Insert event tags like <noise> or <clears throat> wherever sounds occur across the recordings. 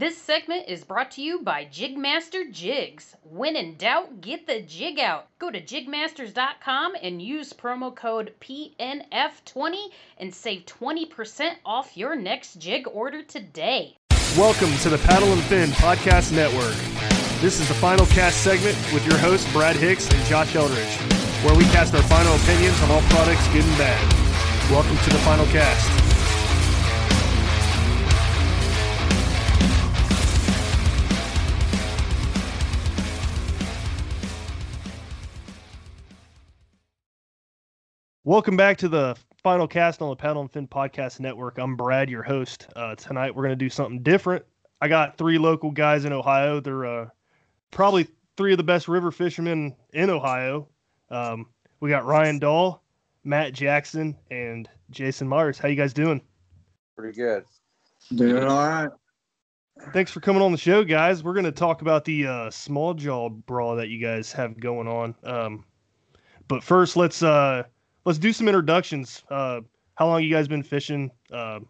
This segment is brought to you by JigMasters Jigs. When in doubt, get the jig out. Go to jigmasters.com and use promo code PNF20 and save 20% off your next jig order today. Welcome to the Paddle and Fin Podcast Network. This is the final cast segment with your hosts, Brad Hicks and Josh Eldridge, where we cast our final opinions on all products, good and bad. Welcome to the final cast. Welcome back to the final cast on the Paddle and Fin Podcast Network. I'm Brad, your host. Uh, tonight we're going to do something different. I got three local guys in Ohio. They're uh, probably three of the best river fishermen in Ohio. Um, we got Ryan Doll, Matt Jackson, and Jason Myers. How you guys doing? Pretty good. Doing all right. Thanks for coming on the show, guys. We're going to talk about the uh, Smalljaw brawl that you guys have going on. Um, but first, let's uh, let's do some introductions. Uh, how long you guys been fishing? Uh,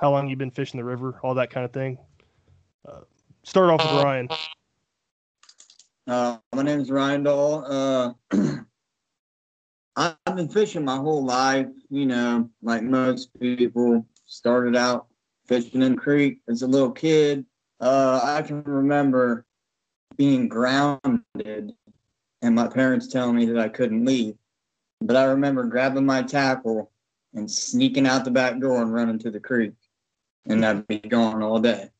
how long you been fishing the river? All that kind of thing. Uh, start off with Ryan. Uh, my name is Ryan Doll. Uh, <clears throat> I've been fishing my whole life, you know, like most people. Started out fishing in the creek as a little kid. Uh, I can remember being grounded and my parents telling me that I couldn't leave. But I remember grabbing my tackle and sneaking out the back door and running to the creek. And I'd be gone all day.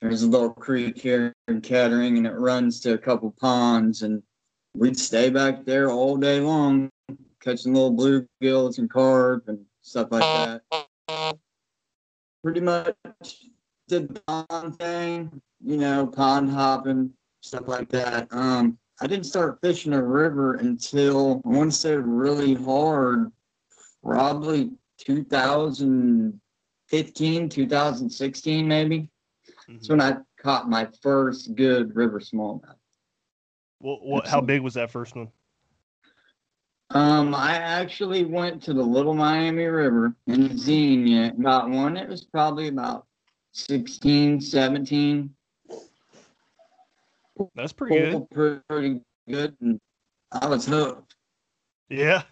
There's a little creek here in Kettering and it runs to a couple ponds and we'd stay back there all day long, catching little bluegills and carp and stuff like that. Pretty much did the pond thing, you know, pond hopping, stuff like that. Um, I didn't start fishing a river until I want to say really hard, probably 2015, 2016, maybe. Mm-hmm. That's when I caught my first good river smallmouth. Well, what? How big was that first one? Um, I actually went to the Little Miami River in Xenia. Got one. It was probably about 16, 17. That's pretty good. Pretty good. And I was hooked. Yeah,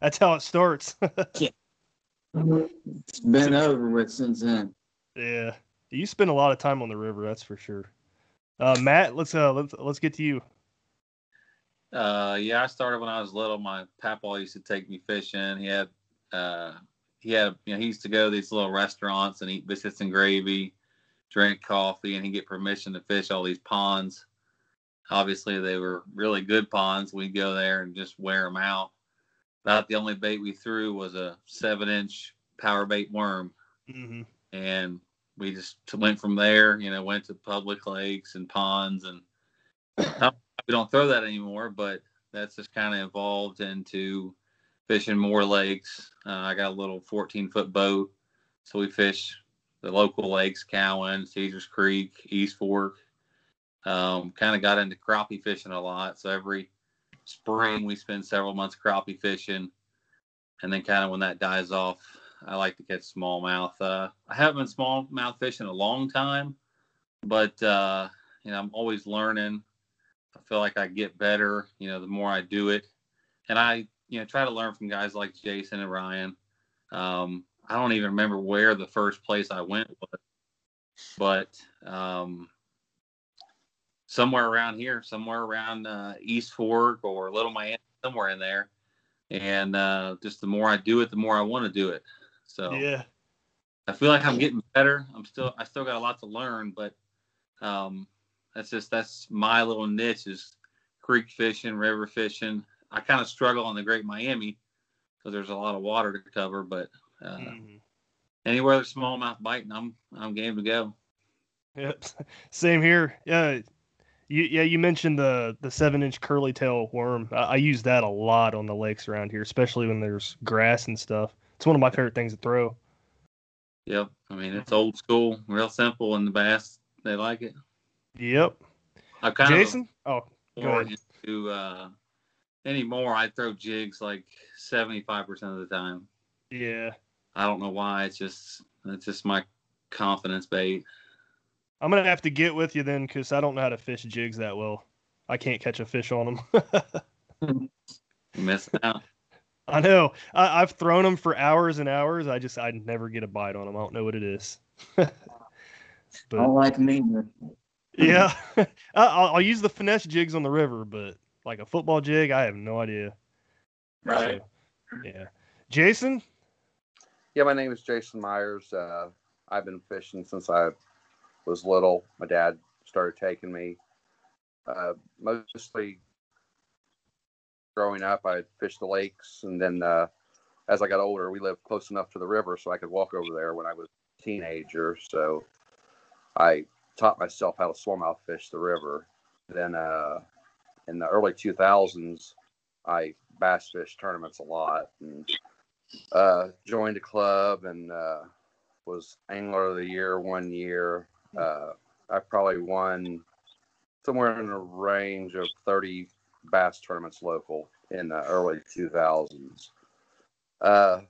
that's how it starts. <laughs> yeah. It's been over with since then. Yeah, you spend a lot of time on the river, that's for sure. Uh, Matt, let's uh let's let's get to you. Uh, yeah, I started when I was little. My papa used to take me fishing. He had uh he had you know he used to go to these little restaurants and eat biscuits and gravy, drink coffee, and he get permission to fish all these ponds obviously they were really good ponds. We'd go there and just wear them out. About the only bait we threw was a seven inch power bait worm. Mm-hmm. And we just went from there, you know, went to public lakes and ponds. And <coughs> we don't throw that anymore, but that's just kind of evolved into fishing more lakes. Uh, I got a little 14 foot boat. So we fish the local lakes, Cowan, Caesars Creek, East Fork, um, kind of got into crappie fishing a lot. So every spring we spend several months crappie fishing, and then kind of when that dies off, I like to catch smallmouth. Uh, I haven't been smallmouth fishing a long time, but uh, you know I'm always learning. I feel like I get better, you know, the more I do it, and I you know try to learn from guys like Jason and Ryan. Um, I don't even remember where the first place I went was, but um, somewhere around here, somewhere around uh, East Fork or Little Miami, somewhere in there. And uh, just the more I do it, the more I want to do it. So yeah, I feel like I'm getting better. I'm still I still got a lot to learn, but um, that's just that's my little niche is creek fishing, river fishing. I kind of struggle on the Great Miami because there's a lot of water to cover, but uh, Mhm. anywhere there's smallmouth biting, I'm I'm game to go. Yep. <laughs> Same here. Yeah. You, yeah, you mentioned the the seven inch curly tail worm. I, I use that a lot on the lakes around here, especially when there's grass and stuff. It's one of my favorite things to throw. Yep. I mean it's old school, real simple, and the bass they like it. Yep. I kind Jason? Oh, of go ahead. into uh, anymore. I throw jigs like 75 percent of the time. Yeah. I don't know why. It's just it's just my confidence bait. I'm gonna have to get with you then, because I don't know how to fish jigs that well. I can't catch a fish on them. You missing out. <laughs> I know. I, I've thrown them for hours and hours. I just I never get a bite on them. I don't know what it is. <laughs> I but don't like them either. yeah, <laughs> I- I'll, I'll use the finesse jigs on the river, but like a football jig, I have no idea. Right. So, yeah. Jason. Yeah, my name is Jason Myers. Uh, I've been fishing since I was little. My dad started taking me. Uh, mostly growing up, I fished the lakes, and then uh, as I got older, we lived close enough to the river so I could walk over there when I was a teenager. So I taught myself how to smallmouth fish the river. Then uh, in the early 2000s, I bass fished tournaments a lot and uh, joined a club and uh, was angler of the year one year. Uh, I probably won somewhere in the range of 30 bass tournaments local in the early 2000s. Uh,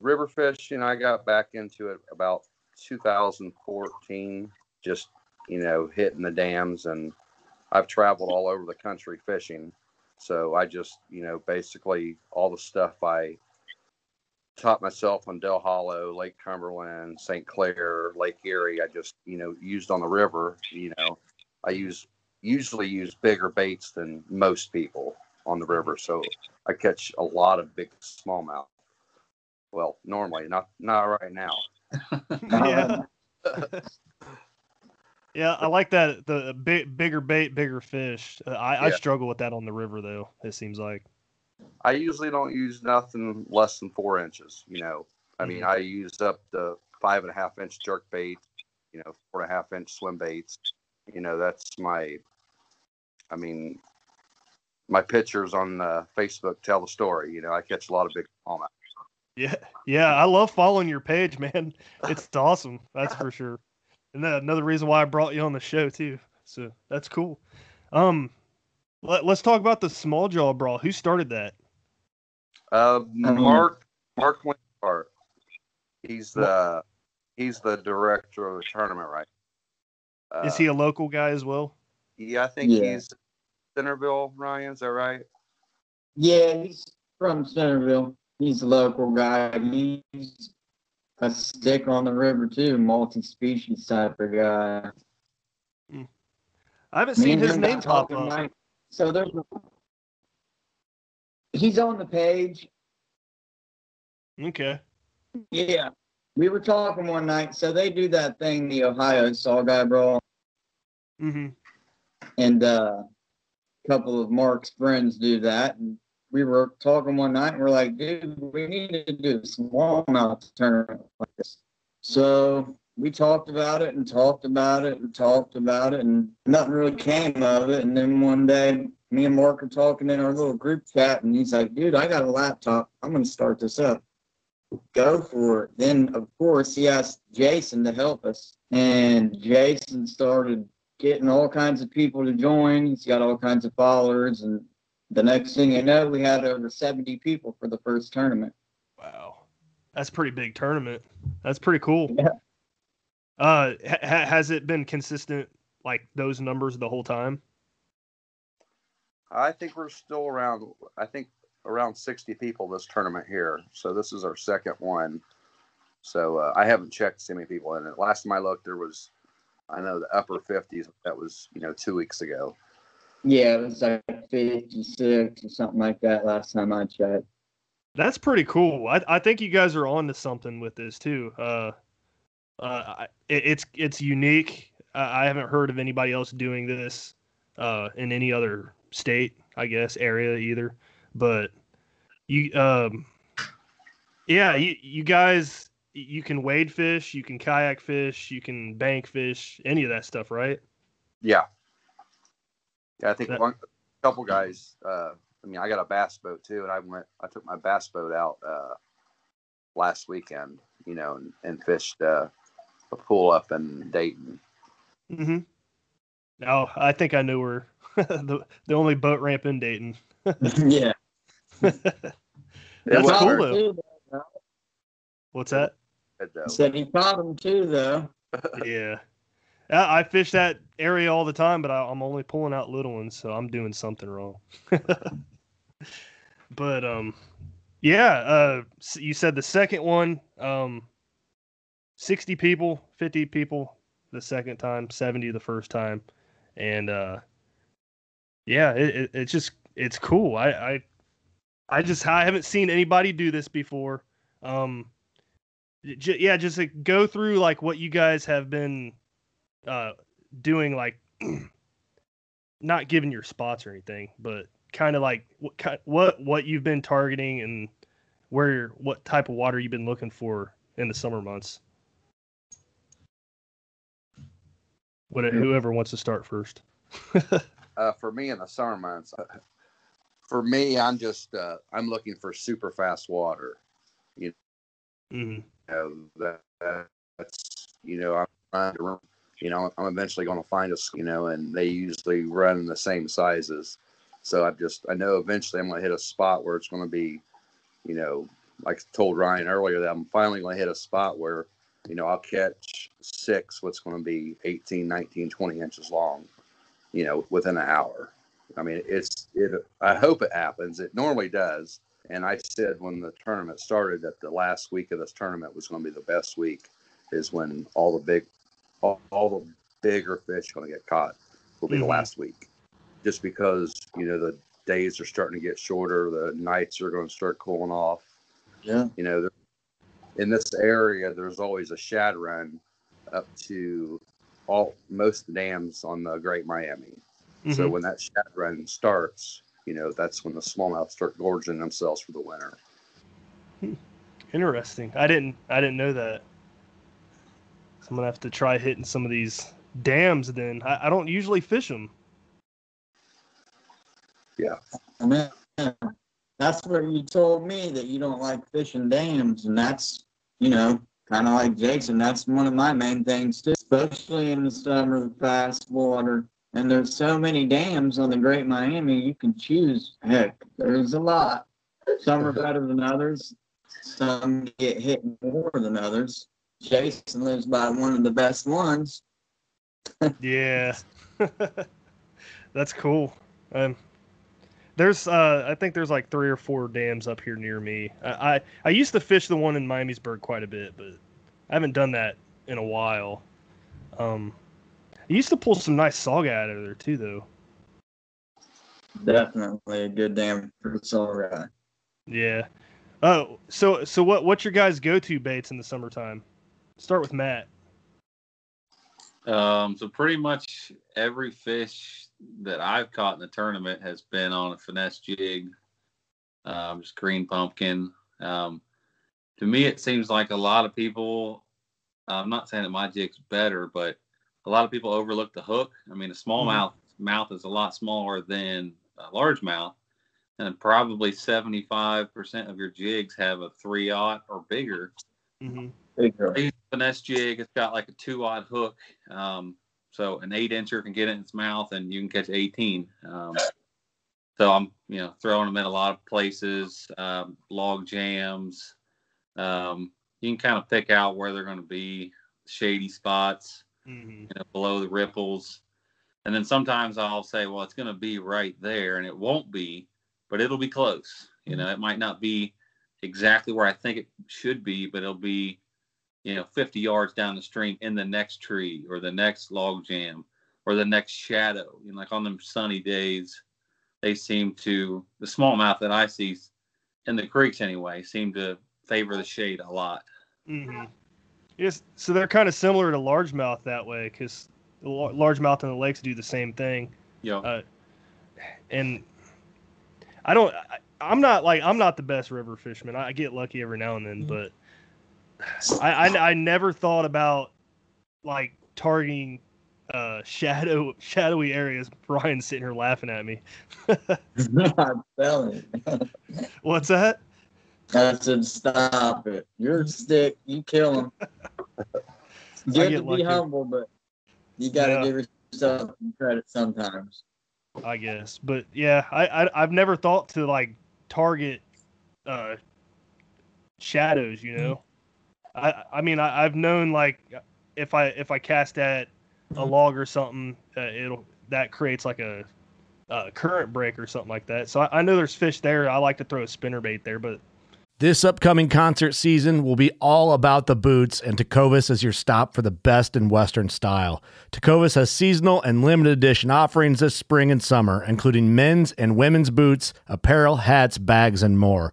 river fishing, I got back into it about 2014, just, you know, hitting the dams. And I've traveled all over the country fishing. So I just, you know, basically all the stuff I taught myself on Dale Hollow, Lake Cumberland, St. Clair, Lake Erie. I just, you know, used on the river. You know, I use usually use bigger baits than most people on the river, so I catch a lot of big smallmouth. Well, normally, not not right now. <laughs> yeah. <laughs> yeah, I like that. The big, bigger bait, bigger fish. Uh, I, I struggle with that on the river though. It seems like. I usually don't use nothing less than four inches. You know, I mean, I use up the five and a half inch jerk bait. You know, four and a half inch swim baits. You know, that's my. I mean, my pictures on uh, Facebook tell the story. You know, I catch a lot of big smallmouth. Yeah, yeah, I love following your page, <laughs> man. It's awesome. That's for sure. And then another reason why I brought you on the show too. So that's cool. Um, let, let's talk about the Smalljaw brawl. Who started that? Uh, mean- Mark Mark Winhart. He's the he's the director of the tournament, right? Uh, Is he a local guy as well? Yeah, I think Yeah. he's Centerville. Ryan, is that right? Yeah, he's from Centerville. He's a local guy. He's a stick on the river too, multi-species type of guy. I haven't Me seen his name pop up. like- So there's he's on the page. Okay. Yeah. We were talking one night. So they do that thing, the Ohio Saugeye Brawl, Mm-hmm. and uh, a couple of Mark's friends do that. And we were talking one night, and we're like, dude, we need to do a smallmouth tournament like this. So we talked about it and talked about it and talked about it, and nothing really came of it. And then one day, me and Mark are talking in our little group chat, and he's like, dude, I got a laptop. I'm going to start this up. Go for it. Then, of course, he asked Jason to help us, and Jason started getting all kinds of people to join. He's got all kinds of followers, and the next thing you know, we had over 70 people for the first tournament. Wow, that's a pretty big tournament. That's pretty cool. Yeah. Uh, ha- ha- has it been consistent like those numbers the whole time? I think we're still around. I think around sixty people this tournament here. So this is our second one. So uh, I haven't checked to see how many people in it. Last time I looked, there was, I know the upper fifties. That was you know two weeks ago. Yeah, it was like 56 or something like that last time I checked. That's pretty cool. I, I think you guys are on to something with this too. Uh, Uh, it, it's it's unique. I I haven't heard of anybody else doing this uh, in any other state, I guess, area either. But you, um, yeah, you, you guys, you can wade fish, you can kayak fish, you can bank fish, any of that stuff, right? Yeah. Yeah, I think That- one a couple guys. Uh, I mean, I got a bass boat too, and I went. I took my bass boat out uh, last weekend. You know, and, and fished uh, a pool up in Dayton. Mm-hmm. Oh, I think I knew where <laughs> the the only boat ramp in Dayton. <laughs> <laughs> yeah. That's cool though. Too. What's that? good, though. Said he caught him too, though. yeah. I I fish that area all the time, but I, I'm only pulling out little ones, so I'm doing something wrong. but um, yeah. Uh, s- you said the second one, um, sixty people, fifty people the second time, seventy the first time, and uh, yeah, it, it it's just it's cool. I I I just I haven't seen anybody do this before. Um, j- yeah, just like, go through like what you guys have been uh doing like <clears throat> not giving your spots or anything but kind of like what what what you've been targeting and where what type of water you've been looking for in the summer months what whoever wants to start first <laughs> uh, for me in the summer months, uh, for me, I'm just uh, I'm looking for super fast water. You know, that, that's you know I'm trying to run, you know I'm eventually going to find a you know, and they usually run the same sizes. So I just I know eventually I'm going to hit a spot where it's going to be, you know, like I told Ryan earlier that I'm finally going to hit a spot where you know I'll catch six what's going to be 18, 19, 20 inches long you know, within an hour. I mean, it's it. I hope it happens. It normally does. And I said when the tournament started that the last week of this tournament was going to be the best week, is when all the big, all, all the bigger fish going to get caught. Will be Mhm. the last week, just because you know the days are starting to get shorter. The nights are going to start cooling off. Yeah. You know, in this area, there's always a shad run up to all most dams on the Great Miami. So Mhm. when that shad run starts, you know, that's when the smallmouth start gorging themselves for the winter. interesting i didn't i didn't know that so i'm gonna have to try hitting some of these dams then i, I don't usually fish them I mean, that's where you told me that you don't like fishing dams, and that's, you know, kind of like Jason. That's one of my main things too, especially in the summer, fast water. And there's so many dams on the Great Miami, you can choose. Heck, there's a lot. Some are better than others. Some get hit more than others. Jason lives by one of the best ones. <laughs> Yeah, <laughs> that's cool. Um, there's, uh, I think there's like three or four dams up here near me. I, I, I used to fish the one in Miamisburg quite a bit, but I haven't done that in a while. Um, I used to pull some nice saga out of there too, though. Definitely a good dam for the soul. Yeah. Oh, so so what what's your guys' go-to baits in the summertime? Start with Matt. Um, so pretty much every fish that I've caught in the tournament has been on a finesse jig, um, just green pumpkin. Um, to me, it seems like a lot of people. I'm not saying that my jig's better, but a lot of people overlook the hook. I mean, a smallmouth mouth mouth is a lot smaller than a largemouth, and probably 75% of your jigs have a three aught or bigger. Mm-hmm. Big girl. I use a finesse jig. It's got like a two aught hook. Um, so an eight incher can get it in its mouth and you can catch 18. Um, so I'm, you know, throwing them in a lot of places, um, log jams. Um, you can kind of pick out where they're going to be, shady spots, Mm-hmm. you know, below the ripples. And then sometimes I'll say, well, it's going to be right there, and it won't be, but it'll be close. You know, it might not be exactly where I think it should be, but it'll be, you know, 50 yards down the stream in the next tree or the next log jam or the next shadow. You know, like on them sunny days, they seem to, the smallmouth that I see in the creeks anyway, seem to favor the shade a lot. Mm-hmm. Yes, so they're kind of similar to largemouth that way because the largemouth in the lakes do the same thing. Yeah. Uh, and I don't. I, I'm not like I'm not the best river fisherman. I get lucky every now and then, but I I, I never thought about like targeting uh shadow shadowy areas. <laughs> Brian's sitting here laughing at me. <laughs> I'm telling. <laughs> What's that? I said, stop it. You're a stick. You kill him. Good get to lucky. be humble, but you got to Yeah. give yourself some credit sometimes. I guess, but yeah, I, I I've never thought to like target uh shadows. You know, I I mean I, I've known like if I if I cast at a log or something, uh, it'll that creates like a, uh current break or something like that. So I, I know there's fish there. I like to throw a spinner bait there, but This upcoming concert season will be all about the boots, and Tecovas is your stop for the best in Western style. Tecovas has seasonal and limited edition offerings this spring and summer, including men's and women's boots, apparel, hats, bags, and more.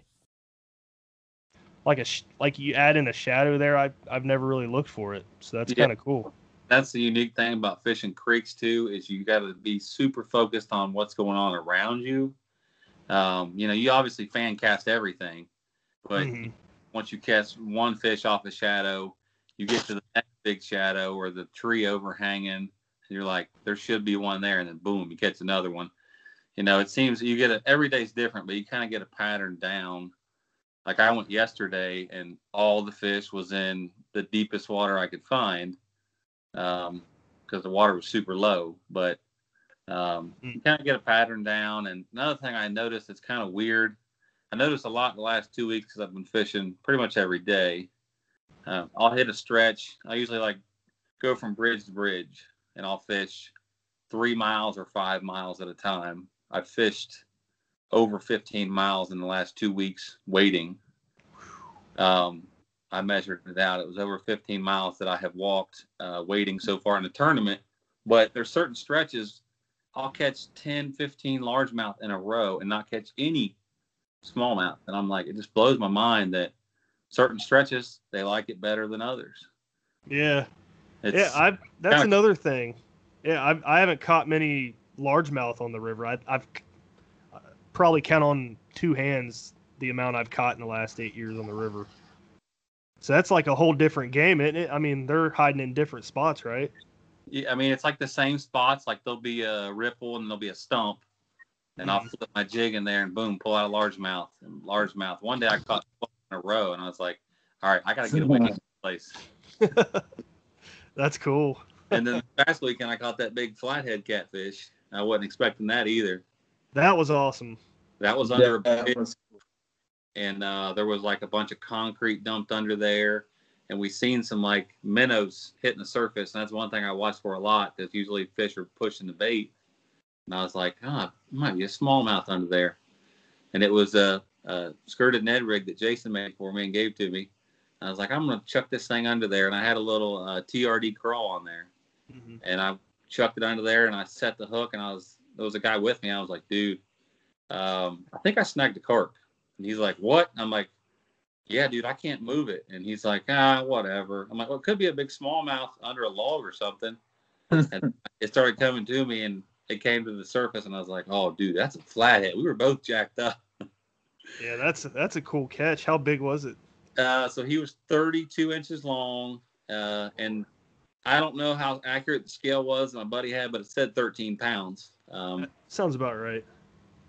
Like a sh- like you add in a shadow there. I I've never really looked for it, so that's Yeah. kind of cool. That's the unique thing about fishing creeks too, is you got to be super focused on what's going on around you. Um, you know, you obviously fan cast everything, but Mhm. once you catch one fish off a shadow, you get to the next big shadow or the tree overhanging, and you're like, there should be one there, and then boom, you catch another one. You know, it seems you get a every day's different, but you kind of get a pattern down. Like I went yesterday, and all the fish was in the deepest water I could find, um, because the water was super low. But um, you kind of get a pattern down. And another thing I noticed that's kind of weird. I noticed a lot in the last two weeks because I've been fishing pretty much every day. Um, I'll hit a stretch. I usually like go from bridge to bridge, and I'll fish three miles or five miles at a time. I've fished over 15 miles in the last two weeks waiting. Um, I measured it out. It was over 15 miles that I have walked uh, waiting so far in the tournament. But there's certain stretches I'll catch 10, 15 largemouth in a row and not catch any smallmouth. And I'm like, it just blows my mind that certain stretches they like it better than others. Yeah, It's, yeah. I that's kinda- another thing. Yeah, I I haven't caught many largemouth on the river. I, I've probably count on two hands the amount I've caught in the last eight years on the river. So that's like a whole different game, isn't it? I mean, they're hiding in different spots, right? Yeah, I mean, it's like the same spots. Like there'll be a ripple and there'll be a stump, and I'll Mhm. flip my jig in there and boom, pull out a largemouth and largemouth. One day I caught 12 in a row, and I was like, "All right, I got to get away from this <laughs> place." <laughs> That's cool. And then last weekend I caught that big flathead catfish. I wasn't expecting that either. That was awesome. That was under a That bridge, was- and uh, there was like a bunch of concrete dumped under there, and we seen some like minnows hitting the surface. And that's one thing I watch for a lot because usually fish are pushing the bait. And I was like, oh, might be a smallmouth under there. And it was a, a skirted Ned rig that Jason made for me and gave to me. I was like, I'm gonna chuck this thing under there, and I had a little uh, TRD crawl on there, Mhm. and I chucked it under there, and I set the hook, and I was there was a guy with me. I was like, dude, um, I think I snagged a carp, and he's like, what? I'm like, yeah, dude, I can't move it, and he's like, ah, whatever. I'm like, well, it could be a big smallmouth under a log or something, and <laughs> it started coming to me, and it came to the surface, and I was like, oh, dude, that's a flathead. We were both jacked up. Yeah, that's that's a cool catch. How big was it? Uh, so he was 32 inches long, uh, and I don't know how accurate the scale was my buddy had, but it said 13 pounds. Um, Sounds about right.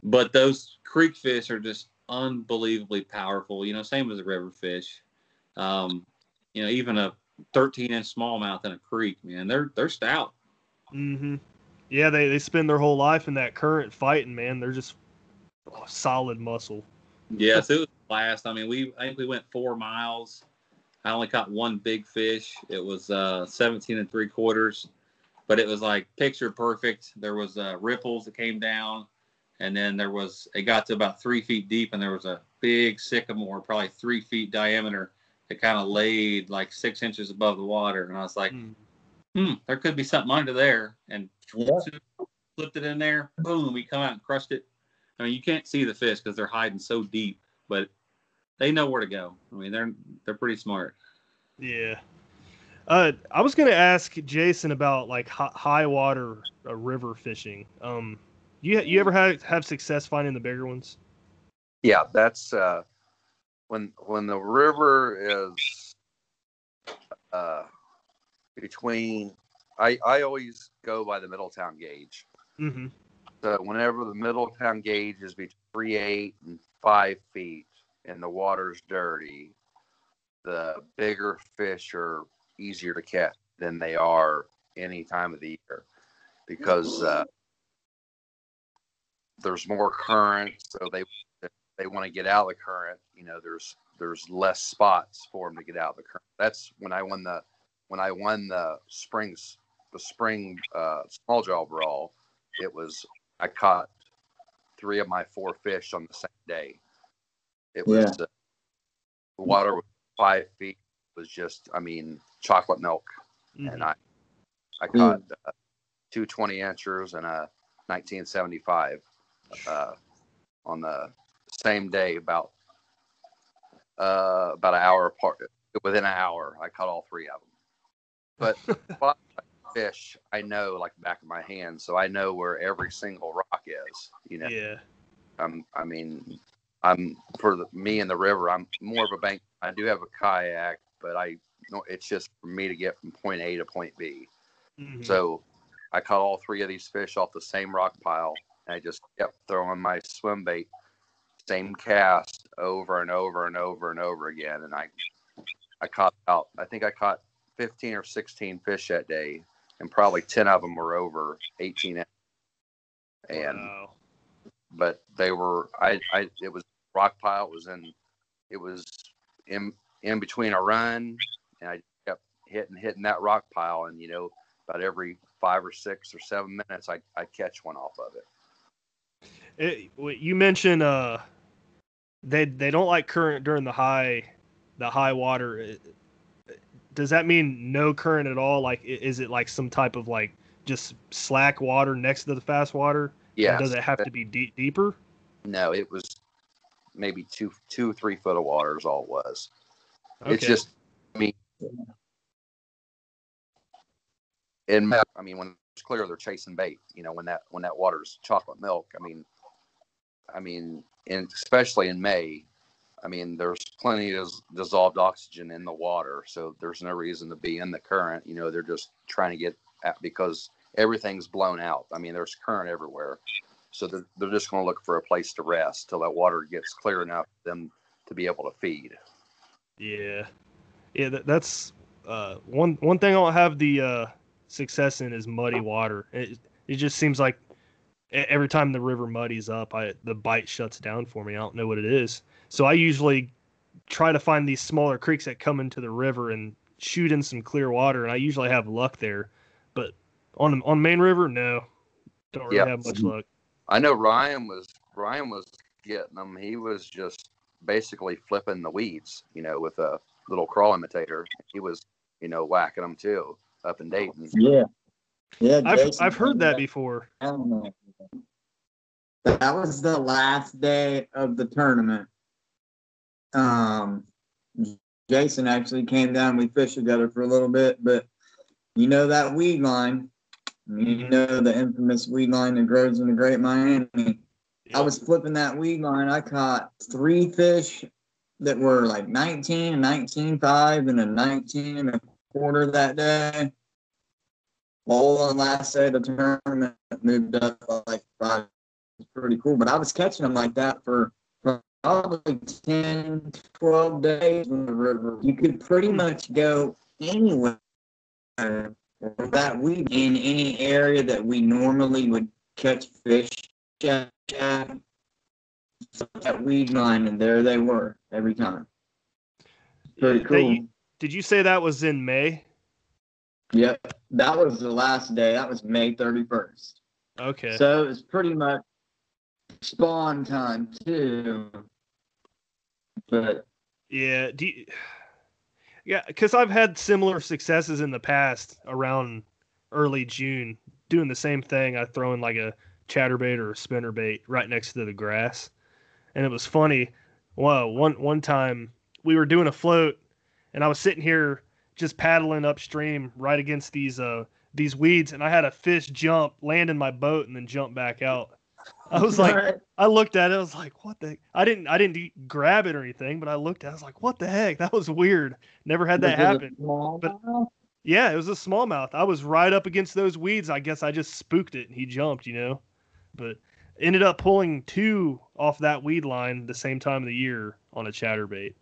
but those creek fish are just unbelievably powerful. You know, same as a river fish. Um, you know, even a 13 inch smallmouth in a creek, man, they're they're stout. Mm-hmm. Yeah, they, they spend their whole life in that current fighting, man. They're just oh, solid muscle. Yes, it was last. I mean, we I think we went four miles. I only caught one big fish. It was uh, 17 and three quarters, but it was like picture perfect. There was uh, ripples that came down, and then there was it got to about three feet deep, and there was a big sycamore, probably three feet diameter, that kind of laid like six inches above the water. And I was like, Mm. hmm, there could be something under there. And Yeah. <laughs> flipped it in there. Boom, we come out and crushed it. I mean, you can't see the fish because they're hiding so deep, but they know where to go. I mean, they're they're pretty smart. Yeah. Uh, I was gonna ask Jason about like hi- high water uh, river fishing. Um, you you ever had have success finding the bigger ones? Yeah, that's uh, when when the river is uh, between. I I always go by the Middletown gauge. Mm-hmm. So whenever the Middletown gauge is between three eight and five feet, and the water's dirty, the bigger fish are easier to catch than they are any time of the year because uh, there's more current, so they they want to get out of the current. You know, there's there's less spots for them to get out of the current. That's when I won the when I won the springs the spring uh, Smalljaw brawl. It was I caught three of my four fish on the same day. It was uh, the water was five feet. It was just I mean chocolate milk, and I I caught uh, two 20 inchers and a 1975 uh, on the same day about uh, about an hour apart. Within an hour, I caught all three of them. But <laughs> fish, I know like the back of my hand, so I know where every single rock is. You know, Yeah. I'm, I mean, I'm for the, me and the river. I'm more of a bank. I do have a kayak, but I no, it's just for me to get from point A to point B. Mhm. So I caught all three of these fish off the same rock pile. And I just kept throwing my swim bait, same cast over and over and over and over again. And I, I caught out. I think I caught 15 or 16 fish that day, and probably 10 of them were over 18 inches. And Wow. but they were I, I it was rock pile it was in it was in in between a run and I kept hitting hitting that rock pile and you know about every five or six or seven minutes I I catch one off of it. Eh, it, you mentioned uh, they they don't like current during the high, the high water. Eh, eh, does that mean no current at all? Like, is it like some type of like just slack water next to the fast water? Yeah. Does it have to be deep, deeper? No, it was maybe two two three foot of water is all it was. Okay. It's just I mean in I mean when it's clear they're chasing bait, you know, when that when that water's chocolate milk. I mean I mean and especially in May, I mean there's plenty of dissolved oxygen in the water, so there's no reason to be in the current. You know, they're just trying to get at because everything's blown out. I mean there's current everywhere. So they're, they're just going to look for a place to rest till that water gets clear enough for them to be able to feed. Yeah, yeah. That, that's uh, one one thing I don't have the uh, success in is muddy water. It it just seems like every time the river muddies up, I the bite shuts down for me. I don't know what it is. So I usually try to find these smaller creeks that come into the river and shoot in some clear water, and I usually have luck there. But on on main river, no, don't really have much luck. I know Ryan was Ryan was getting them. He was just basically flipping the weeds, you know, with a little crawl imitator. He was, you know, whacking them too up in Dayton. Yeah. Yeah. I've I've heard came that before. I don't know. That was the last day of the tournament. Um, Jason actually came down. We fished together for a little bit, but you know that weed line. You know the infamous weed line that grows in the Great Miami. I was flipping that weed line. I caught three fish that were like 19 and 19.5 and a 19 and a quarter that day. All on last day of the tournament moved up like five It's pretty cool. But I was catching them like that for probably 10, 12 days in the river. You could pretty much go anywhere that we in any area that we normally would catch fish at. That weed line, and there they were every time. Pretty cool. you- did you say that was in May? Yep, that was the last day. That was May 31st. Okay. So it was pretty much spawn time too. But Yeah. Do you, yeah, because I've had similar successes in the past around early June, doing the same thing. I throw in like a chatterbait or a spinnerbait right next to the grass, and it was funny. Whoa! One one time we were doing a float, and I was sitting here just paddling upstream right against these uh these weeds, and I had a fish jump, land in my boat, and then jump back out. I was like, I looked at it. I was like, "What the?" I didn't. I didn't do- grab it or anything, but I looked at. it. I was like, "What the heck? That was weird. Never had that happen." but- Yeah, it was a smallmouth. I was right up against those weeds. I guess I just spooked it and he jumped. You know, but ended up pulling two off that weed line the same time of the year on a chatterbait.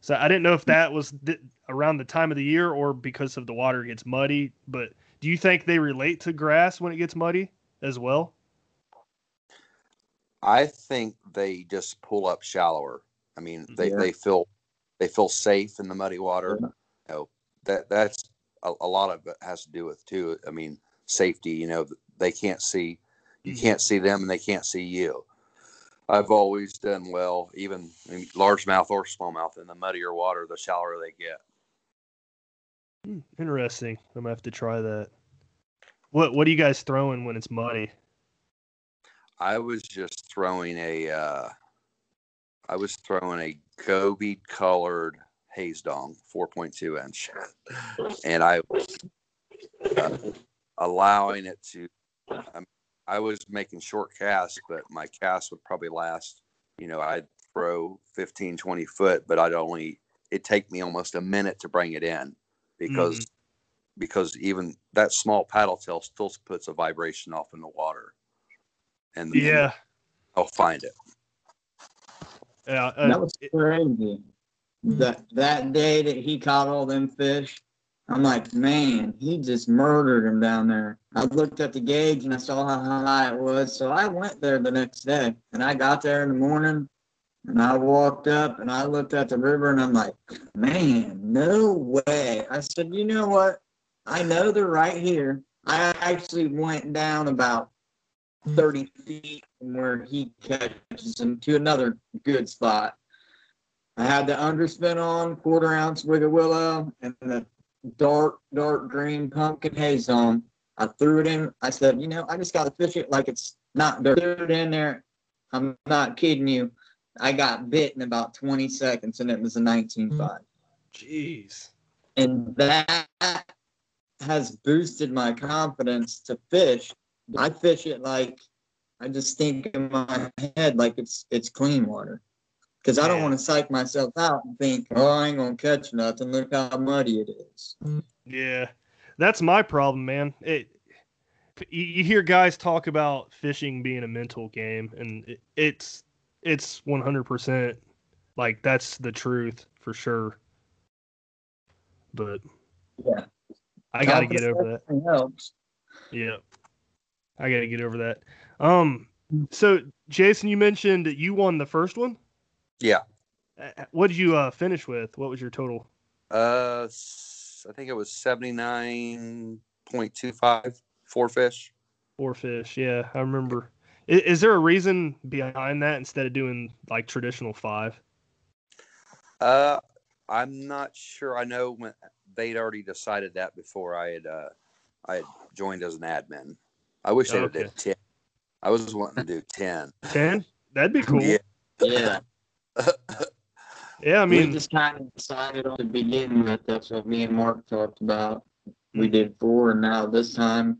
So I didn't know if that was th- around the time of the year or because of the water gets muddy. But do you think they relate to grass when it gets muddy as well? I think they just pull up shallower. I mean, they, Yeah. they feel they feel safe in the muddy water. You know, that that's a, a lot of it has to do with too. I mean, safety. You know, they can't see, you Mhm. can't see them, and they can't see you. I've always done well, even in largemouth or smallmouth, in the muddier water, the shallower they get. Hmm, interesting. I'm gonna have to try that. What What are you guys throwing when it's muddy? I was just throwing a, uh, I was throwing a goby colored haze dong, 4.2 inch, <laughs> and I was uh, allowing it to. Um, I was making short casts, but my cast would probably last. You know, I'd throw 15, 20 foot, but I'd only. It'd take me almost a minute to bring it in because because even that small paddle tail still puts a vibration off in the water. And Yeah, I'll find it. yeah. uh, that was crazy. That that day that he caught all them fish, I'm like, man, he just murdered him down there. I looked at the gauge and I saw how high it was, so I went there the next day. And I got there in the morning, and I walked up and I looked at the river and I'm like, man, no way. I said, you know what? I know they're right here. I actually went down about 30 feet from where he catches them to another good spot. I had the underspin on, quarter ounce wiggle willow, and the dark, dark green pumpkin haze on. I threw it in. I said, you know, I just got to fish it like it's not dirt. Threw it in there. I'm not kidding you. I got bit in about 20 seconds, and it was a 19.5. Hmm. Jeez. And that has boosted my confidence to fish. I fish it like I just think in my head like it's it's clean water. Because I don't want to psych myself out and think, oh, I ain't gonna catch nothing. Look how muddy it is. Yeah, that's my problem, man. It you, you hear guys talk about fishing being a mental game, and it, it's it's one hundred percent like that's the truth for sure. But Yeah. I got to get over that. Helps. Yeah, I got to get over that. Um, so Jason, you mentioned that you won the first one. Yeah. Uh, What did you uh, finish with? What was your total? Uh, I think it was seventy nine point two five seventy nine point two five four fish. Four fish. Yeah, I remember. Is, is there a reason behind that instead of doing like traditional five? Uh, I'm not sure. I know when they'd already decided that before I had uh, I had joined as an admin. I wish they Okay. did ten. I was wanting to do ten. Ten? That'd be <laughs> cool. Yeah. Yeah. Yeah, I mean, we just kind of decided on the beginning that that's what me and Mark talked about. We Mhm. did four, and now this time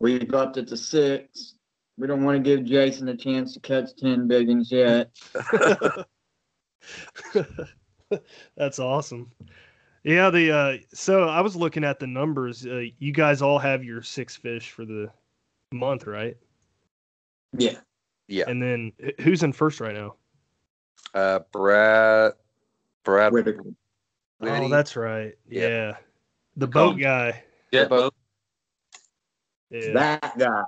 we've upped it to six. We don't want to give Jason a chance to catch ten biggins yet. <laughs> that's awesome. Yeah, the uh, so I was looking at the numbers. Uh, you guys all have your six fish for the month, right? Yeah. Yeah. And then who's in first right now? Uh, Brad. Brad. Whitaker. Oh, that's right. Yeah. Yeah. The Call boat guy. Yeah, boat- boat. Yeah. That guy.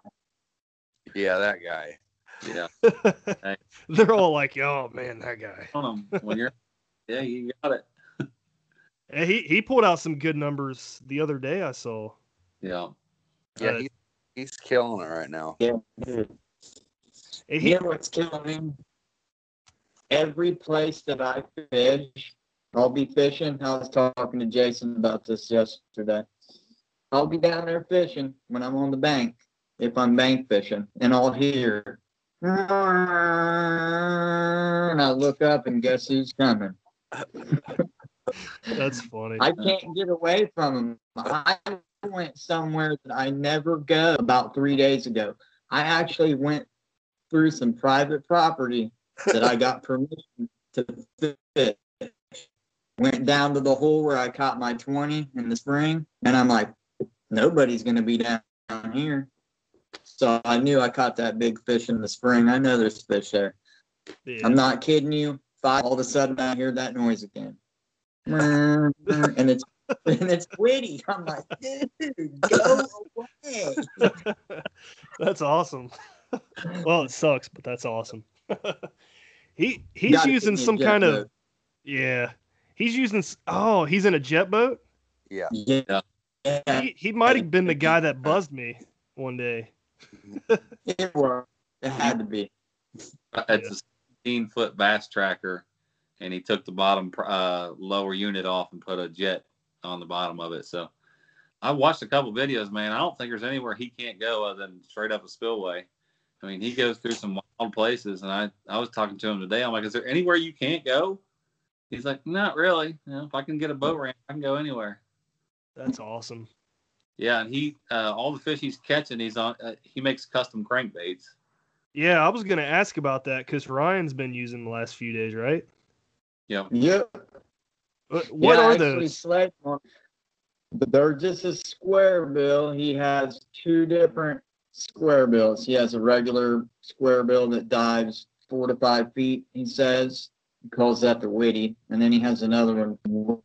Yeah, that guy. Yeah. <laughs> They're all like, "Oh man, that guy." When you're, <laughs> yeah, you got it. And he he pulled out some good numbers the other day. I saw. Yeah. Yeah, Uh, he, he's killing it right now. Yeah. dude. And he, You know what's killing me? Every place that I fish, I'll be fishing. I was talking to Jason about this yesterday. I'll be down there fishing when I'm on the bank, if I'm bank fishing, and I'll hear, and I look up and guess who's coming? that's funny. I can't get away from him. I went somewhere that I never go about three days ago. I actually went through some private property that I got permission to fish. Went down to the hole where I caught my 20 in the spring, and I'm like, nobody's going to be down here. So I knew I caught that big fish in the spring. I know there's fish there. Yeah. I'm not kidding you. Five, all of a sudden I hear that noise again. <laughs> and it's and it's witty. I'm like, dude, go away. <laughs> that's awesome. well, it sucks, but that's awesome. <laughs> he he's using give me a some jet kind of yeah. He's using oh he's in a jet boat. Yeah. Yeah. Yeah. He he might have been the guy that buzzed me one day. <laughs> It worked. It had to be. It's a 16 foot bass tracker, and he took the bottom uh, lower unit off and put a jet on the bottom of it. So I watched a couple videos, man. I don't think there's anywhere he can't go other than straight up a spillway. I mean, he goes through some wild places, and I I was talking to him today. I'm like, is there anywhere you can't go? He's like, not really. You know, if I can get a boat ramp, I can go anywhere. That's awesome. Yeah, and he uh, all the fish he's catching, he's on. Uh, he makes custom crankbaits. Yeah, I was gonna ask about that because Ryan's been using the last few days, right? Yeah, Yep. What, what Yeah, are actually, those? Slade But they're just a square bill. He has two different square bills. He has a regular square bill that dives four to five feet, he says. He calls that the witty. And then he has another one,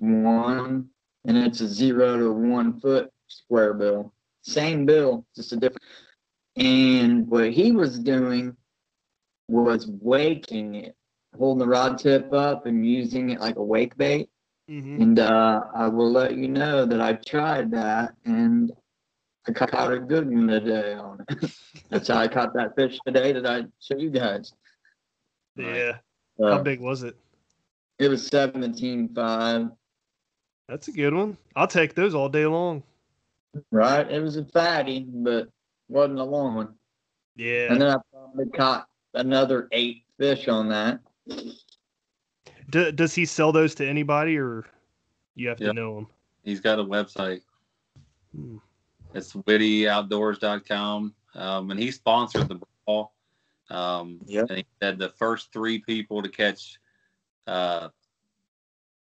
one, and it's a zero to one foot square bill. Same bill, just a different. And what he was doing was waking it, holding the rod tip up and using it like a wake bait. Mhm. And uh, I will let you know that I tried that and I caught a good one today on it. <laughs> That's how I caught that fish today that I showed you guys. Yeah. Uh, How big was it? It was 17.5, That's a good one. I'll take those all day long. right? It was a fatty, but wasn't a long one. Yeah. And then I probably caught another eight fish on that. D- does he sell those to anybody, or you have to know him? he's got a website. Hmm. It's wittyoutdoors.com. Um, and he sponsored the brawl. Um, Yep. And he said the first three people to catch uh,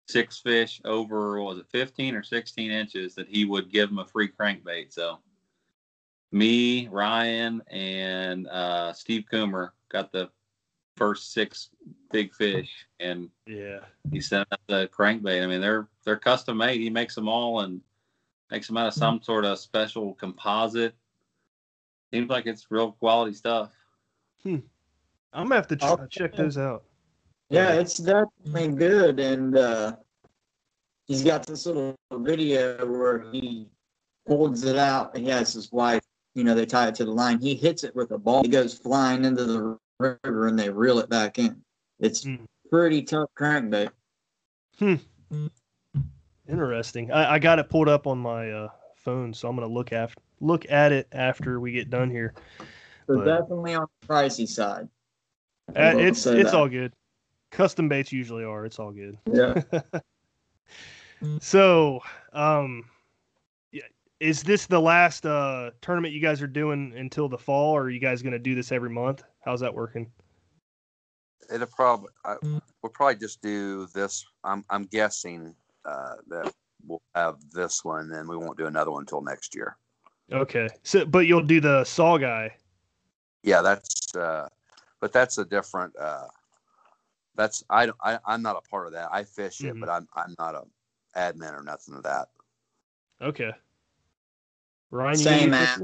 six fish over, what was it, 15 or 16 inches, that he would give them a free crankbait. So me, Ryan, and uh, Steve Coomer got the first six big fish. And Yeah. he sent out the crankbait. I mean, they're they're custom made. He makes them all and makes them out of some sort of special composite. Seems like it's real quality stuff. I'm gonna have to ch- I'll- check those out. Yeah, it's definitely good. And uh, he's got this little video where he holds it out. He has his wife, you know, they tie it to the line. He hits it with a ball. He goes flying into the river and they reel it back in. It's Hmm. pretty tough crankbait. Interesting. I, I got it pulled up on my uh, phone, so I'm gonna look after look at it after we get done here. So But- definitely on the pricey side. Uh, it's it's that. all good. Custom baits usually are. It's all good. Yeah. <laughs> So, um, yeah, is this the last uh tournament you guys are doing until the fall, or are you guys gonna do this every month? How's that working? It'll probably I, we'll probably just do this. I'm I'm guessing uh, that we'll have this one, and we won't do another one until next year. Okay. So, but you'll do the Saugeye. yeah, that's uh, but that's a different. Uh, that's I don't I, I'm not a part of that. I fish it, Mhm. but I'm I'm not a admin or nothing of that. Okay. Ryan, Same gonna app.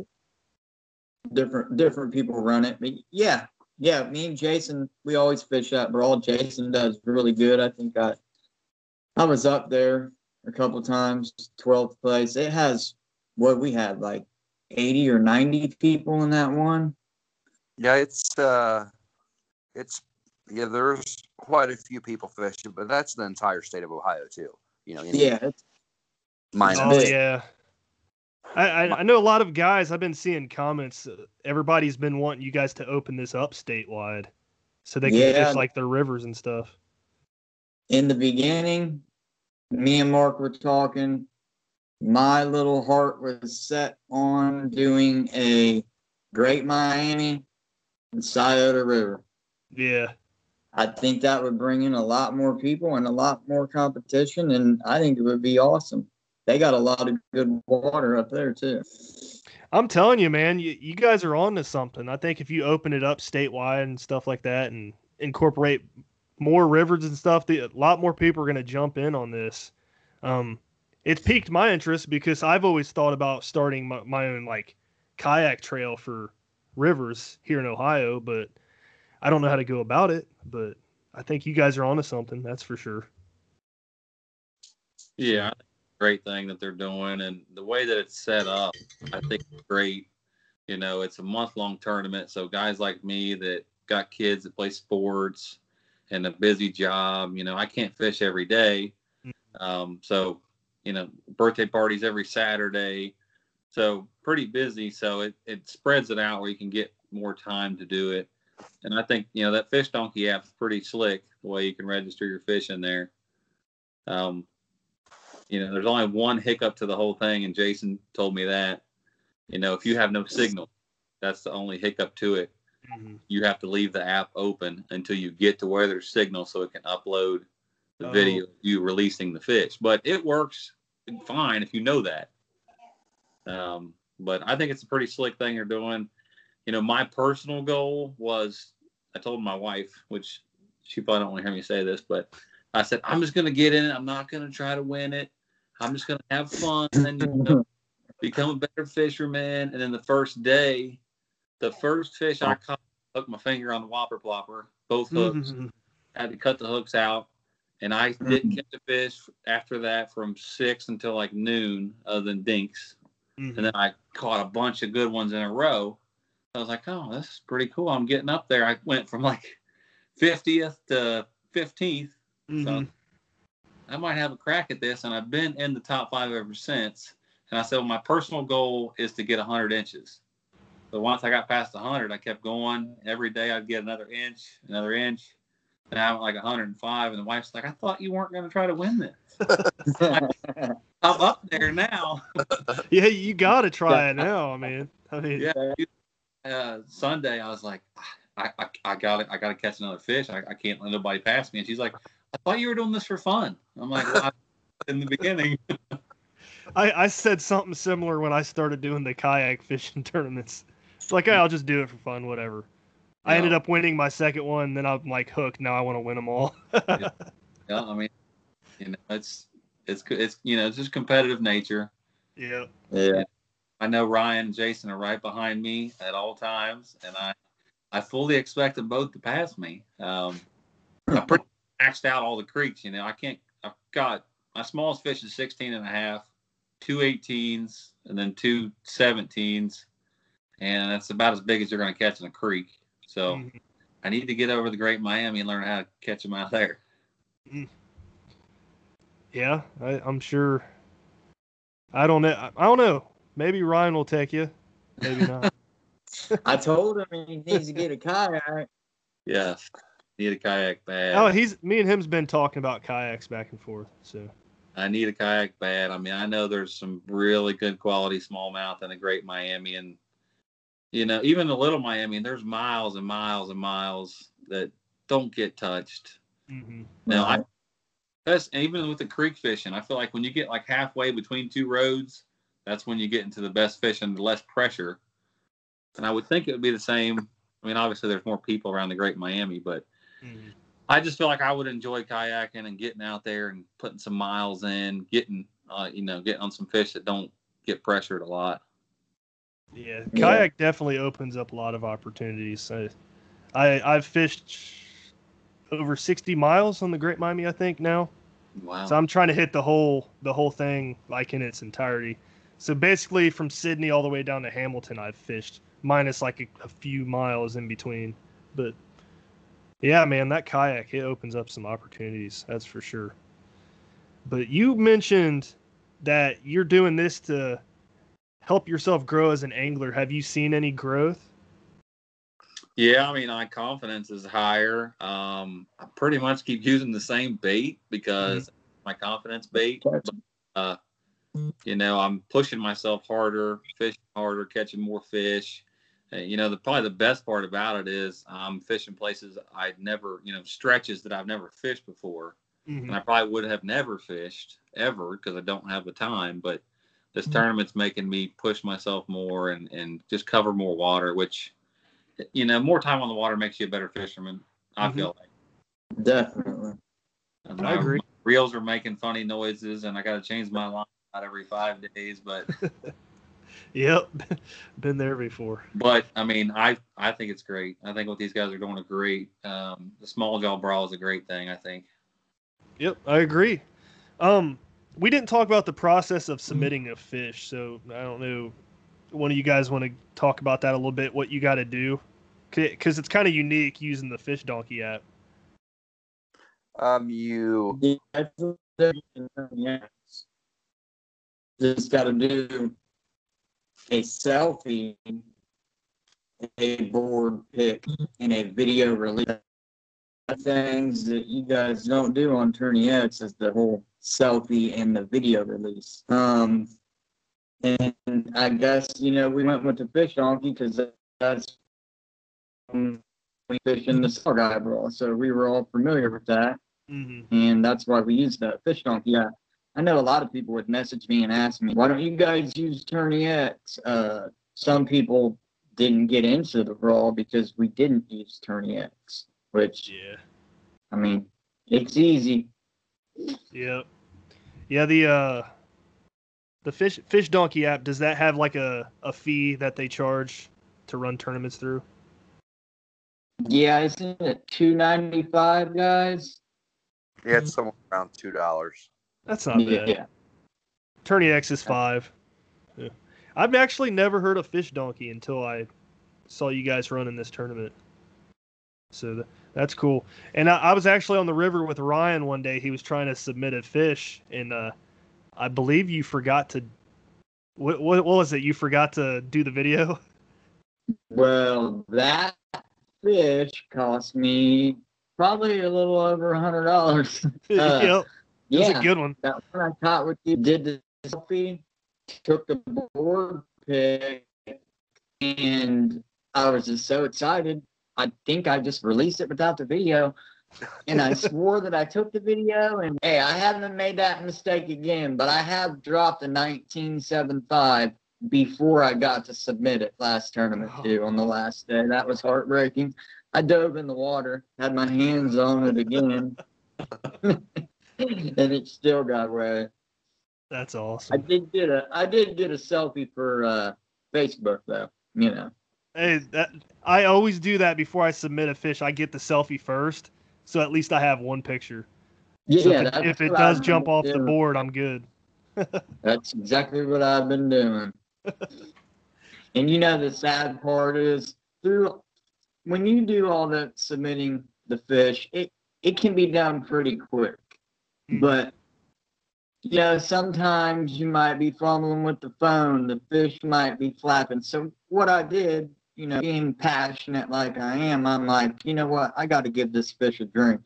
different different people run it. But yeah, yeah, me and Jason, we always fish that But all Jason does really good. I think I I was up there a couple times, 12th place. It has what we had like 80 or 90 people in that one. Yeah, it's uh, it's yeah. There's quite a few people fishing, but that's the entire state of Ohio too. You know, Yeah, it's, mine. Oh big. yeah. I, I I know a lot of guys. I've been seeing comments. uh, Everybody's been wanting you guys to open this up statewide, so they can Yeah. fish like their rivers and stuff. In the beginning, me and Mark were talking. My little heart was set on doing a Great Miami and Scioto River. Yeah. I think that would bring in a lot more people and a lot more competition, and I think it would be awesome. They got a lot of good water up there too. I'm telling you, man, you, you guys are on to something. I think if you open it up statewide and stuff like that and incorporate more rivers and stuff, the, a lot more people are going to jump in on this. Um, it's piqued my interest because I've always thought about starting my, my own like kayak trail for rivers here in Ohio, but I don't know how to go about it. But I think you guys are onto something. That's for sure. Yeah, great thing that they're doing, and the way that it's set up, I think great. You know, it's a month long tournament, so guys like me that got kids that play sports and a busy job, you know, I can't fish every day. Um, so, you know, birthday parties every Saturday, so pretty busy. So it it spreads it out where you can get more time to do it. And I think you know that Fish Donkey app is pretty slick the way you can register your fish in there. Um, you know, there's only one hiccup to the whole thing, and Jason told me that. You know, if you have no signal, that's the only hiccup to it. You have to leave the app open until you get to where there's signal so it can upload the Oh. video of you releasing the fish. But it works fine if you know that. Um, but I think it's a pretty slick thing they're doing. You know, my personal goal was I told my wife, which she probably don't want to hear me say this, but I said, I'm just going to get in it. I'm not going to try to win it. I'm just going to have fun and you know, <laughs> become a better fisherman. And then the first day, the first fish I caught, hooked my finger on the whopper plopper, both hooks. Mhm. Had to cut the hooks out. And I didn't catch a fish after that from six until like noon, other than dinks. Mhm. And then I caught a bunch of good ones in a row. I was like, oh, this is pretty cool. I'm getting up there. I went from like 50th to 15th. Mhm. I might have a crack at this. And I've been in the top five ever since. And I said, well, my personal goal is to get 100 inches. So once I got past 100, I kept going. Every day I'd get another inch, another inch. And I'm at like 105. And the wife's like, I thought you weren't going to try to win this. <laughs> <laughs> I'm up there now. <laughs> Yeah, you got to try it now. I mean, I mean, yeah. Uh, Sunday, I was like, I, I, I got it. I got to catch another fish. I, I can't let nobody pass me. And she's like, I thought you were doing this for fun. I'm like, well, in the beginning. I, I said something similar when I started doing the kayak fishing tournaments. It's like, "Hey, I'll just do it for fun, whatever. I Yeah. ended up winning my second one, then I'm like hooked. Now I want to win them all. Yeah, I mean, you know, it's it's it's you know, it's just competitive nature. yeah. yeah. I know Ryan and Jason are right behind me at all times, and I I fully expect them both to pass me. Um, I pretty maxed out all the creeks. You know, I can't. I've got my smallest fish is 16 and a half, two 18s, and then two 17s, and that's about as big as you're going to catch in a creek. So Mhm. I need to get over the Great Miami and learn how to catch them out there. Yeah, I, I'm sure. I don't know. I, I don't know. Maybe Ryan will take you. Maybe not. <laughs> I told him he needs to get a kayak. Yeah, need a kayak bad. oh, he's me and him's been talking about kayaks back and forth. So I need a kayak bad. I mean, I know there's some really good quality smallmouth in the Great Miami, and you know, even the Little Miami. There's miles and miles and miles that don't get touched. mhm. Now, I that's even with the creek fishing. I feel like when you get like halfway between two roads, that's when you get into the best fishing, the less pressure. And I would think it would be the same I mean, obviously there's more people around the Great Miami, but Mhm. I just feel like I would enjoy kayaking and getting out there and putting some miles in, getting uh, you know, getting on some fish that don't get pressured a lot. Yeah, Yeah. kayak definitely opens up a lot of opportunities. I, I I've fished over 60 miles on the Great Miami, I think now. Wow. So I'm trying to hit the whole the whole thing like in its entirety. So basically, from Sidney all the way down to Hamilton, I've fished minus like a, a few miles in between. But yeah, man, that kayak it opens up some opportunities. That's for sure. But you mentioned that you're doing this to help yourself grow as an angler. Have you seen any growth? Yeah, I mean, my confidence is higher. Um, I pretty much keep using the same bait because my confidence bait. But, uh, you know, I'm pushing myself harder, fishing harder, catching more fish. Uh, you know, the probably the best part about it is I'm fishing places I'd never, you know, stretches that I've never fished before, Mhm. and I probably would have never fished ever because I don't have the time. But this tournament's making me push myself more and and just cover more water, which you know, more time on the water makes you a better fisherman. I Mhm. feel like. Definitely. And I agree. reels are making funny noises, and I got to change my line out every five days. But <laughs> Yep, <laughs> been there before. but I mean, I I think it's great. I think what these guys are doing is great. Um, the Smalljaw brawl is a great thing. I think. Yep, I agree. Um, we didn't talk about the process of submitting a fish, so I don't know. One of you guys want to talk about that a little bit? What you got to do? Because it's kind of unique using the Fish Donkey app. Um, you Yeah, I feel that, yes. Just got to do a selfie, a board pick, and a video release. Things that you guys don't do on Tourney X is the whole selfie and the video release. Um, and I guess you know we went with the fish donkey because that's um, we fish in the Saugeye Brawl, so we were all familiar with that Mm-hmm. and that's why we used that fish donkey app. I know a lot of people would message me and ask me, "Why don't you guys use Tourney X?" Uh, some people didn't get into the brawl because we didn't use Tourney X, which Yeah. I mean, it's easy. Yep. Yeah. The uh, the Fish Fish Donkey app does that have like a a fee that they charge to run tournaments through? Yeah, isn't it two ninety five, guys? yeah, it's somewhere around two dollars. That's not bad. Yeah, Tourney X is five. Yeah. I've actually never heard of Fish Donkey until I saw you guys running this tournament. So th- that's cool. And I, I was actually on the river with Ryan one day. He was trying to submit a fish, and uh, I believe you forgot to. What, what, what was it? You forgot to do the video? Well, that fish cost me probably a little over a hundred dollars. <laughs> <laughs> yep. It was yeah, a good one. that one I caught with you did the selfie, took the board pic, and I was just so excited. I think I just released it without the video. And I <laughs> swore that I took the video and hey, I haven't made that mistake again, but I have dropped a 1975 before I got to submit it last tournament too on the last day. That was heartbreaking. I dove in the water, had my hands on it again, <laughs> and it still got wet. That's awesome. I did get a I did get a selfie for uh Facebook though, you know. Hey, that I always do that before I submit a fish. I get the selfie first, so at least I have one picture. Yeah, So if it, if it does I've jump off the board, I'm good. <laughs> That's exactly what I've been doing. <laughs> and you know the sad part is through when you do all that submitting the fish, it it can be done pretty quick. Mhm. But you know, sometimes you might be fumbling with the phone, the fish might be flapping. So what I did, you know, being passionate like I am, I'm like, you know what, I gotta give this fish a drink.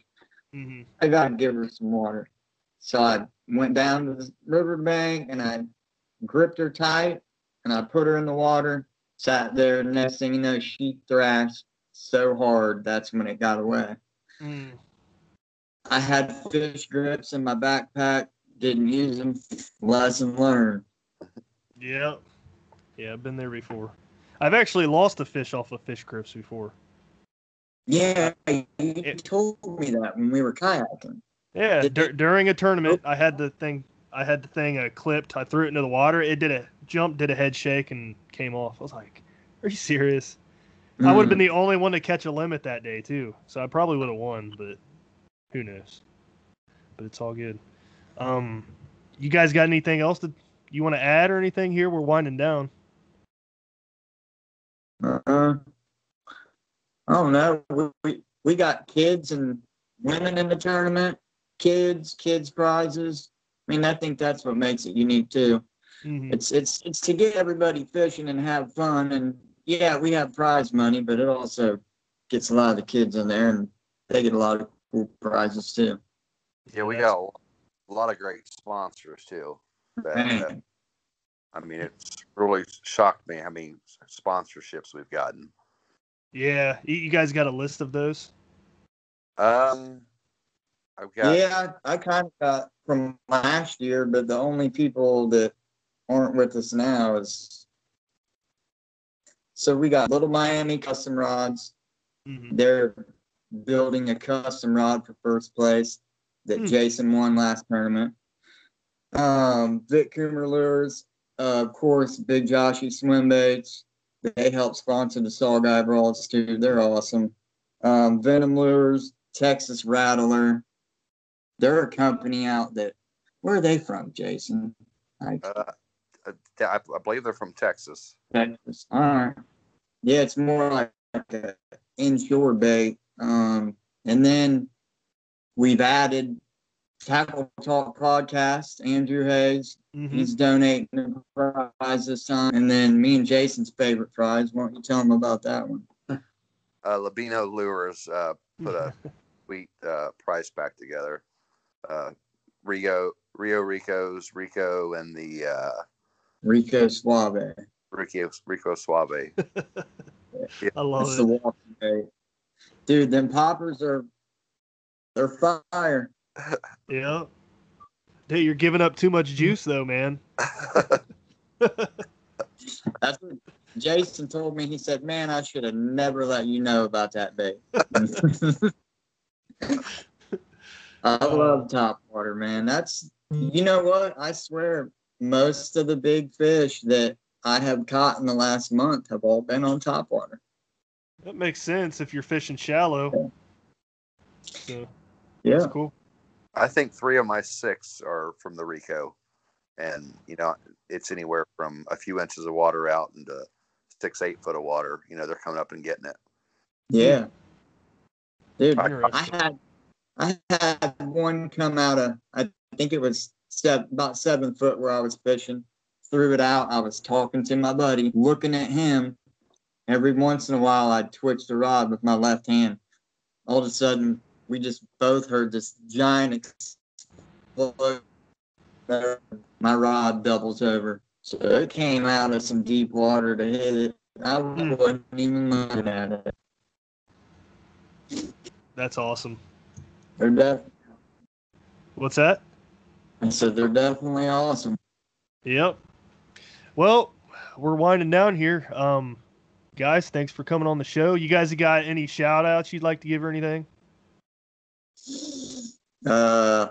hmm I gotta give her some water. So I went down to the riverbank and I gripped her tight and I put her in the water, sat there. The next thing you know, she thrashed so hard that's when it got away. Mm. I had fish grips in my backpack, didn't use them. Lesson learned. Yep. Yeah, I've been there before. I've actually lost a fish off of fish grips before. Yeah, you It- told me that when we were kayaking. Yeah, during a tournament, I had the thing. I had the thing uh, clipped. I threw it into the water. It did a jump, did a head shake, and came off. I was like, <laughs> "Are you serious?" I would have been the only one to catch a limit that day too, so I probably would have won. But who knows? But it's all good. Um, you guys got anything else that you want to add or anything here? We're winding down. Uh, I don't know. We, we we got kids and women in the tournament. Kids, kids prizes. I mean, I think that's what makes it unique too. Mhm. It's it's it's to get everybody fishing and have fun. And yeah, we have prize money, but it also gets a lot of the kids in there, and they get a lot of cool prizes too. Yeah, we that's- got a lot of great sponsors too. That, that- Man, I mean, it's really shocked me how many sponsorships we've gotten. Yeah, you, you guys got a list of those? Um, I've got yeah, I kind of got from last year, but the only people that aren't with us now is so we got Little Miami Custom Rods. hmm They're building a custom rod for first place that Hmm. Jason won last tournament. Um, Vic Coomer Lures, uh, of course, Big Joshy Swim Baits. They help sponsor the Saugeye Brawls too. They're awesome. Um, Venom Lures, Texas Rattler. They're a company out that. Where are they from, Jason? Uh, uh, I, I believe they're from Texas. Texas. All right. Yeah, it's more like a inshore bait. Um, and then we've added Tackle Talk podcast. Andrew Hayes, hmm he's donating a prize this time. And then me and Jason's favorite prize. Why don't you tell him about that one? Uh, Lobina Lures uh, put a <laughs> sweet uh, prize pack together. Uh, Rio, Rio Rico's, Rico, and the uh, Rico Suave. Rico, Rico Suave. <laughs> I love That's it. the walking. Dude, them poppers are they're fire. Yeah. Dude, you're giving up too much juice though, man. That's what Jason told me. He said, "Man, I should have never let you know about that bait." <laughs> I love top water, man. That's you know what? I swear, most of the big fish that I have caught in the last month have all been on top water. That makes sense if you're fishing shallow. So Yeah, that's cool. I think three of my six are from the Rico, and you know it's anywhere from a few inches of water out into six, eight foot of water. You know they're coming up and getting it. yeah, dude. I- I had I had one come out of I think it was step about seven foot where I was fishing. Threw it out. I was talking to my buddy, looking at him. Every once in a while, I'd twitch the rod with my left hand. All of a sudden, we just both heard this giant explosion. My rod doubles over. So it came out of some deep water to hit it. I wasn't even looking at it. That's awesome. They're def- What's that? I said they're definitely awesome. Yep. Well, we're winding down here. Um, guys, thanks for coming on the show. You guys got any shout outs you'd like to give or anything? Uh,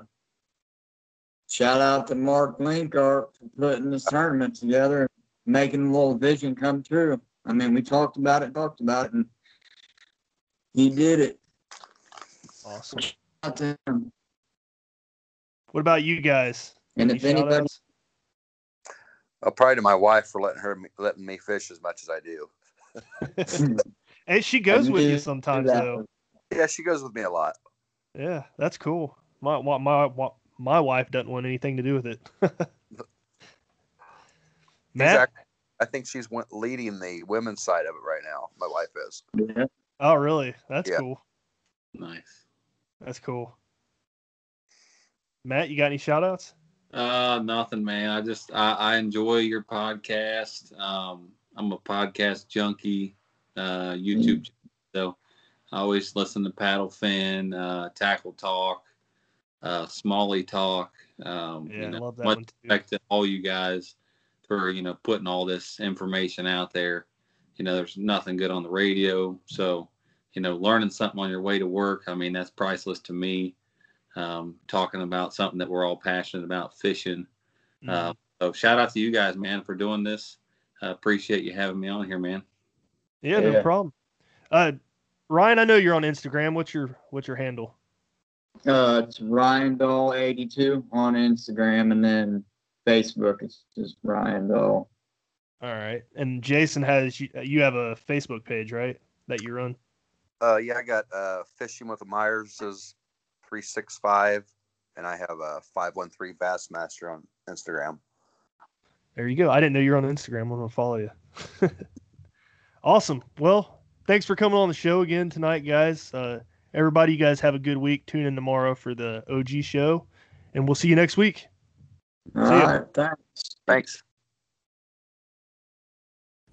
shout out to Mark Linkart for putting this tournament together and making a little vision come true. I mean, we talked about it, talked about it, and he did it. Awesome. Out to him. What about you guys? And Any if anybody, shout-outs? I'll probably to my wife for letting her letting me fish as much as I do. <laughs> and she goes <laughs> with do- you sometimes though. Yeah, she goes with me a lot. Yeah, that's cool. My my my, my wife doesn't want anything to do with it. <laughs> Matt, Exactly. I think she's went, leading the women's side of it right now. My wife is. Yeah. oh really? That's Yeah. cool. Nice. That's cool. Matt, you got any shout outs? Uh, nothing, man. I just I, I enjoy your podcast. Um, I'm a podcast junkie. Uh, YouTube. So I always listen to Paddle Fin, uh, Tackle Talk, uh, Smalley Talk. Um, Yeah, you I love that much one too. respect to all you guys for you know putting all this information out there. You know, there's nothing good on the radio, so you know, learning something on your way to work. I mean, that's priceless to me. Um, talking about something that we're all passionate about, fishing. Mm-hmm. Uh, so shout out to you guys, man, for doing this. I appreciate you having me on here, man. Yeah, no Yeah. problem. Uh, Ryan, I know you're on Instagram. What's your what's your handle? Uh, it's Ryan Doll 82 on Instagram, and then Facebook. It's just Ryan Doll. All right. And Jason has you, you have a Facebook page, right? That you run. Uh, yeah, I got uh, fishing with the Myers is three six five, and I have a five one three Bassmaster on Instagram. There you go. I didn't know you're on Instagram. I'm gonna follow you. <laughs> awesome. Well, thanks for coming on the show again tonight, guys. Uh, everybody, you guys have a good week. Tune in tomorrow for the OG show, and we'll see you next week. All right, thanks. Thanks.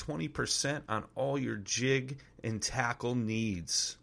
20% on all your jig and tackle needs.